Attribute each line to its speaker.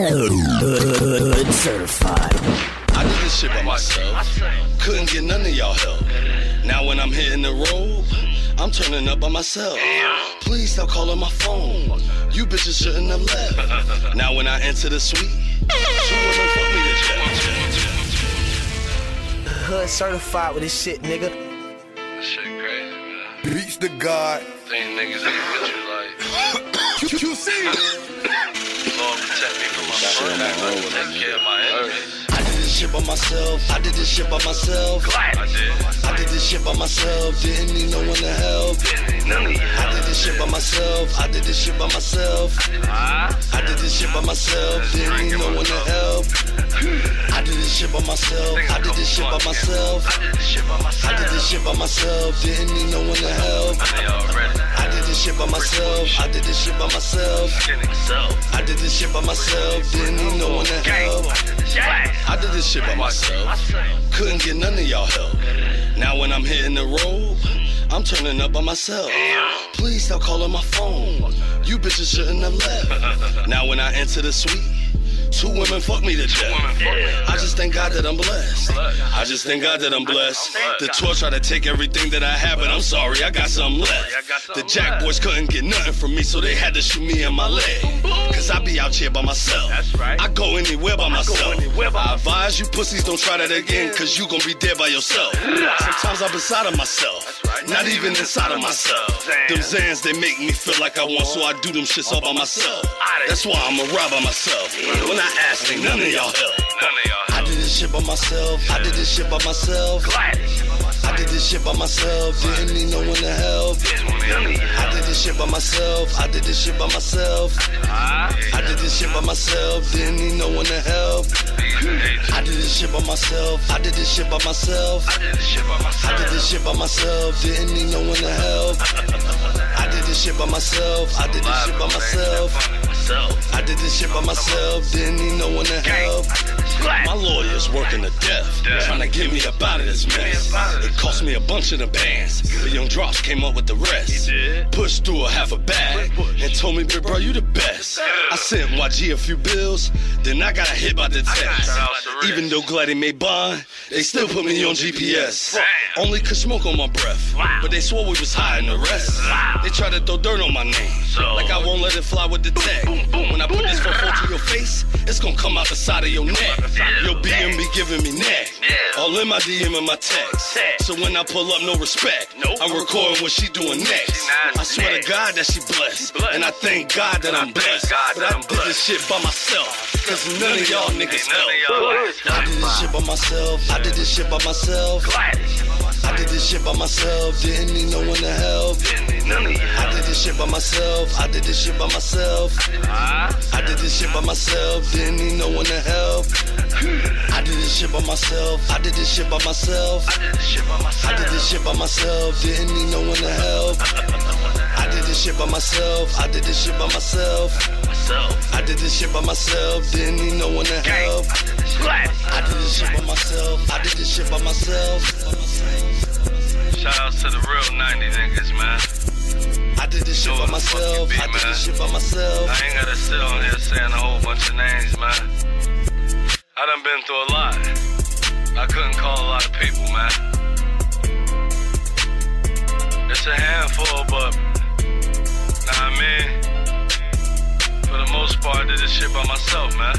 Speaker 1: Hood certified.
Speaker 2: I did this shit by myself. Couldn't get none of y'all help. Now when I'm hitting the road, I'm turning up by myself. Please stop calling my phone. You bitches shouldn't have left. Now when I enter the suite, two women fuck me to death.
Speaker 1: Hood certified with this shit, nigga.
Speaker 3: That shit crazy, man.
Speaker 4: Beatz Da God.
Speaker 3: Think niggas ain't with you like,
Speaker 4: QC.
Speaker 3: Lord protect me from my brother. Take care of my enemies.
Speaker 2: I did this shit by myself. I did this shit by myself.
Speaker 3: I did.
Speaker 2: I did this shit by myself. Didn't need no one to help.
Speaker 3: None of you.
Speaker 2: I did this shit by myself. I did this shit by myself. I did this shit by myself. Didn't need no one to help. I did this shit by myself. I did this shit by myself.
Speaker 3: I did this shit by myself.
Speaker 2: I did this shit by myself. Didn't need no one to help.
Speaker 3: They already.
Speaker 2: I did this shit by myself. I did this shit by myself. I did this shit by myself. Didn't need no one to help. I did this shit by myself. Couldn't get none of y'all help. Now when I'm hitting the road, mm-hmm. I'm turning up by myself. Please stop calling my phone. You bitches shouldn't have left. Now when I enter the suite, two women fuck me to death. I just thank God that I'm blessed. I just thank God that I'm blessed. The tour tried to take everything that I had, but I'm sorry, I got something left. The Jack boys couldn't get nothing from me, so they had to shoot me in my leg. Cause I be out here by myself.
Speaker 3: That's right.
Speaker 2: I go anywhere by myself. I advise you pussies don't try that again, cause you gon' be dead by yourself. Sometimes I'm beside of myself. Not even inside of myself. Them Zans, they make me feel like I want, so I do them shits all by myself. That's why I'm a ride by myself. When I ask, ain't none of y'all help.
Speaker 3: None of y'all.
Speaker 2: I did this shit by myself. I did this shit by myself. I did this shit by myself. Didn't need no one to help. I did this shit by myself. I did this shit by myself. I did this shit by myself. Didn't need no one to help. I did this shit by myself. I did this shit by myself.
Speaker 3: I did this shit by myself.
Speaker 2: I did this shit by myself. Didn't need no one to help. I did this shit by myself. I did this shit by myself. I did this shit by myself. Didn't need no one to help. My lawyer's working to death, trying to get me up out of this mess. It cost me a bunch of the bands. but young drops came up with the rest. Pushed through a half a bag and told me, big bro, you the best. I sent YG a few bills, then I got a hit by the text. Even though Gladdy made bond, they still put me on GPS. Only could smoke on my breath, but they swore we was high in the rest. They tried to throw dirt on my name, like I won't let it fly with the tag. When I put this 4 to your face, it's gonna come out the side of your neck. Your BM be giving me neck. All in my DM and my text. So when I pull up, no respect. I'm recording what she doing next. I swear to God that she blessed. And I thank God that I'm blessed. But I did this shit by myself. Cause none of y'all niggas help. I did this shit by myself. I did this shit by myself. I did this shit by myself. Didn't need no one to help. I did this shit by myself. I did this shit by myself. I did this shit by myself. Didn't need no one to help. I did this shit by myself. I did this shit by myself. I did this shit by myself. Didn't need no one to help. I did this shit by myself. I did this shit by myself. I did this shit by myself. Didn't need no one to help. I did this shit by myself. I did this shit by myself.
Speaker 3: Shout outs to the real 90 niggas, man.
Speaker 2: I did this shit by
Speaker 3: Doing
Speaker 2: myself.
Speaker 3: fucking
Speaker 2: I did
Speaker 3: man.
Speaker 2: this shit by myself.
Speaker 3: I ain't gotta sit on here saying a whole bunch of names, man. I done been through a lot. I couldn't call a lot of people, man. It's a handful, but nah, I mean, for the most part, I did this shit by myself, man.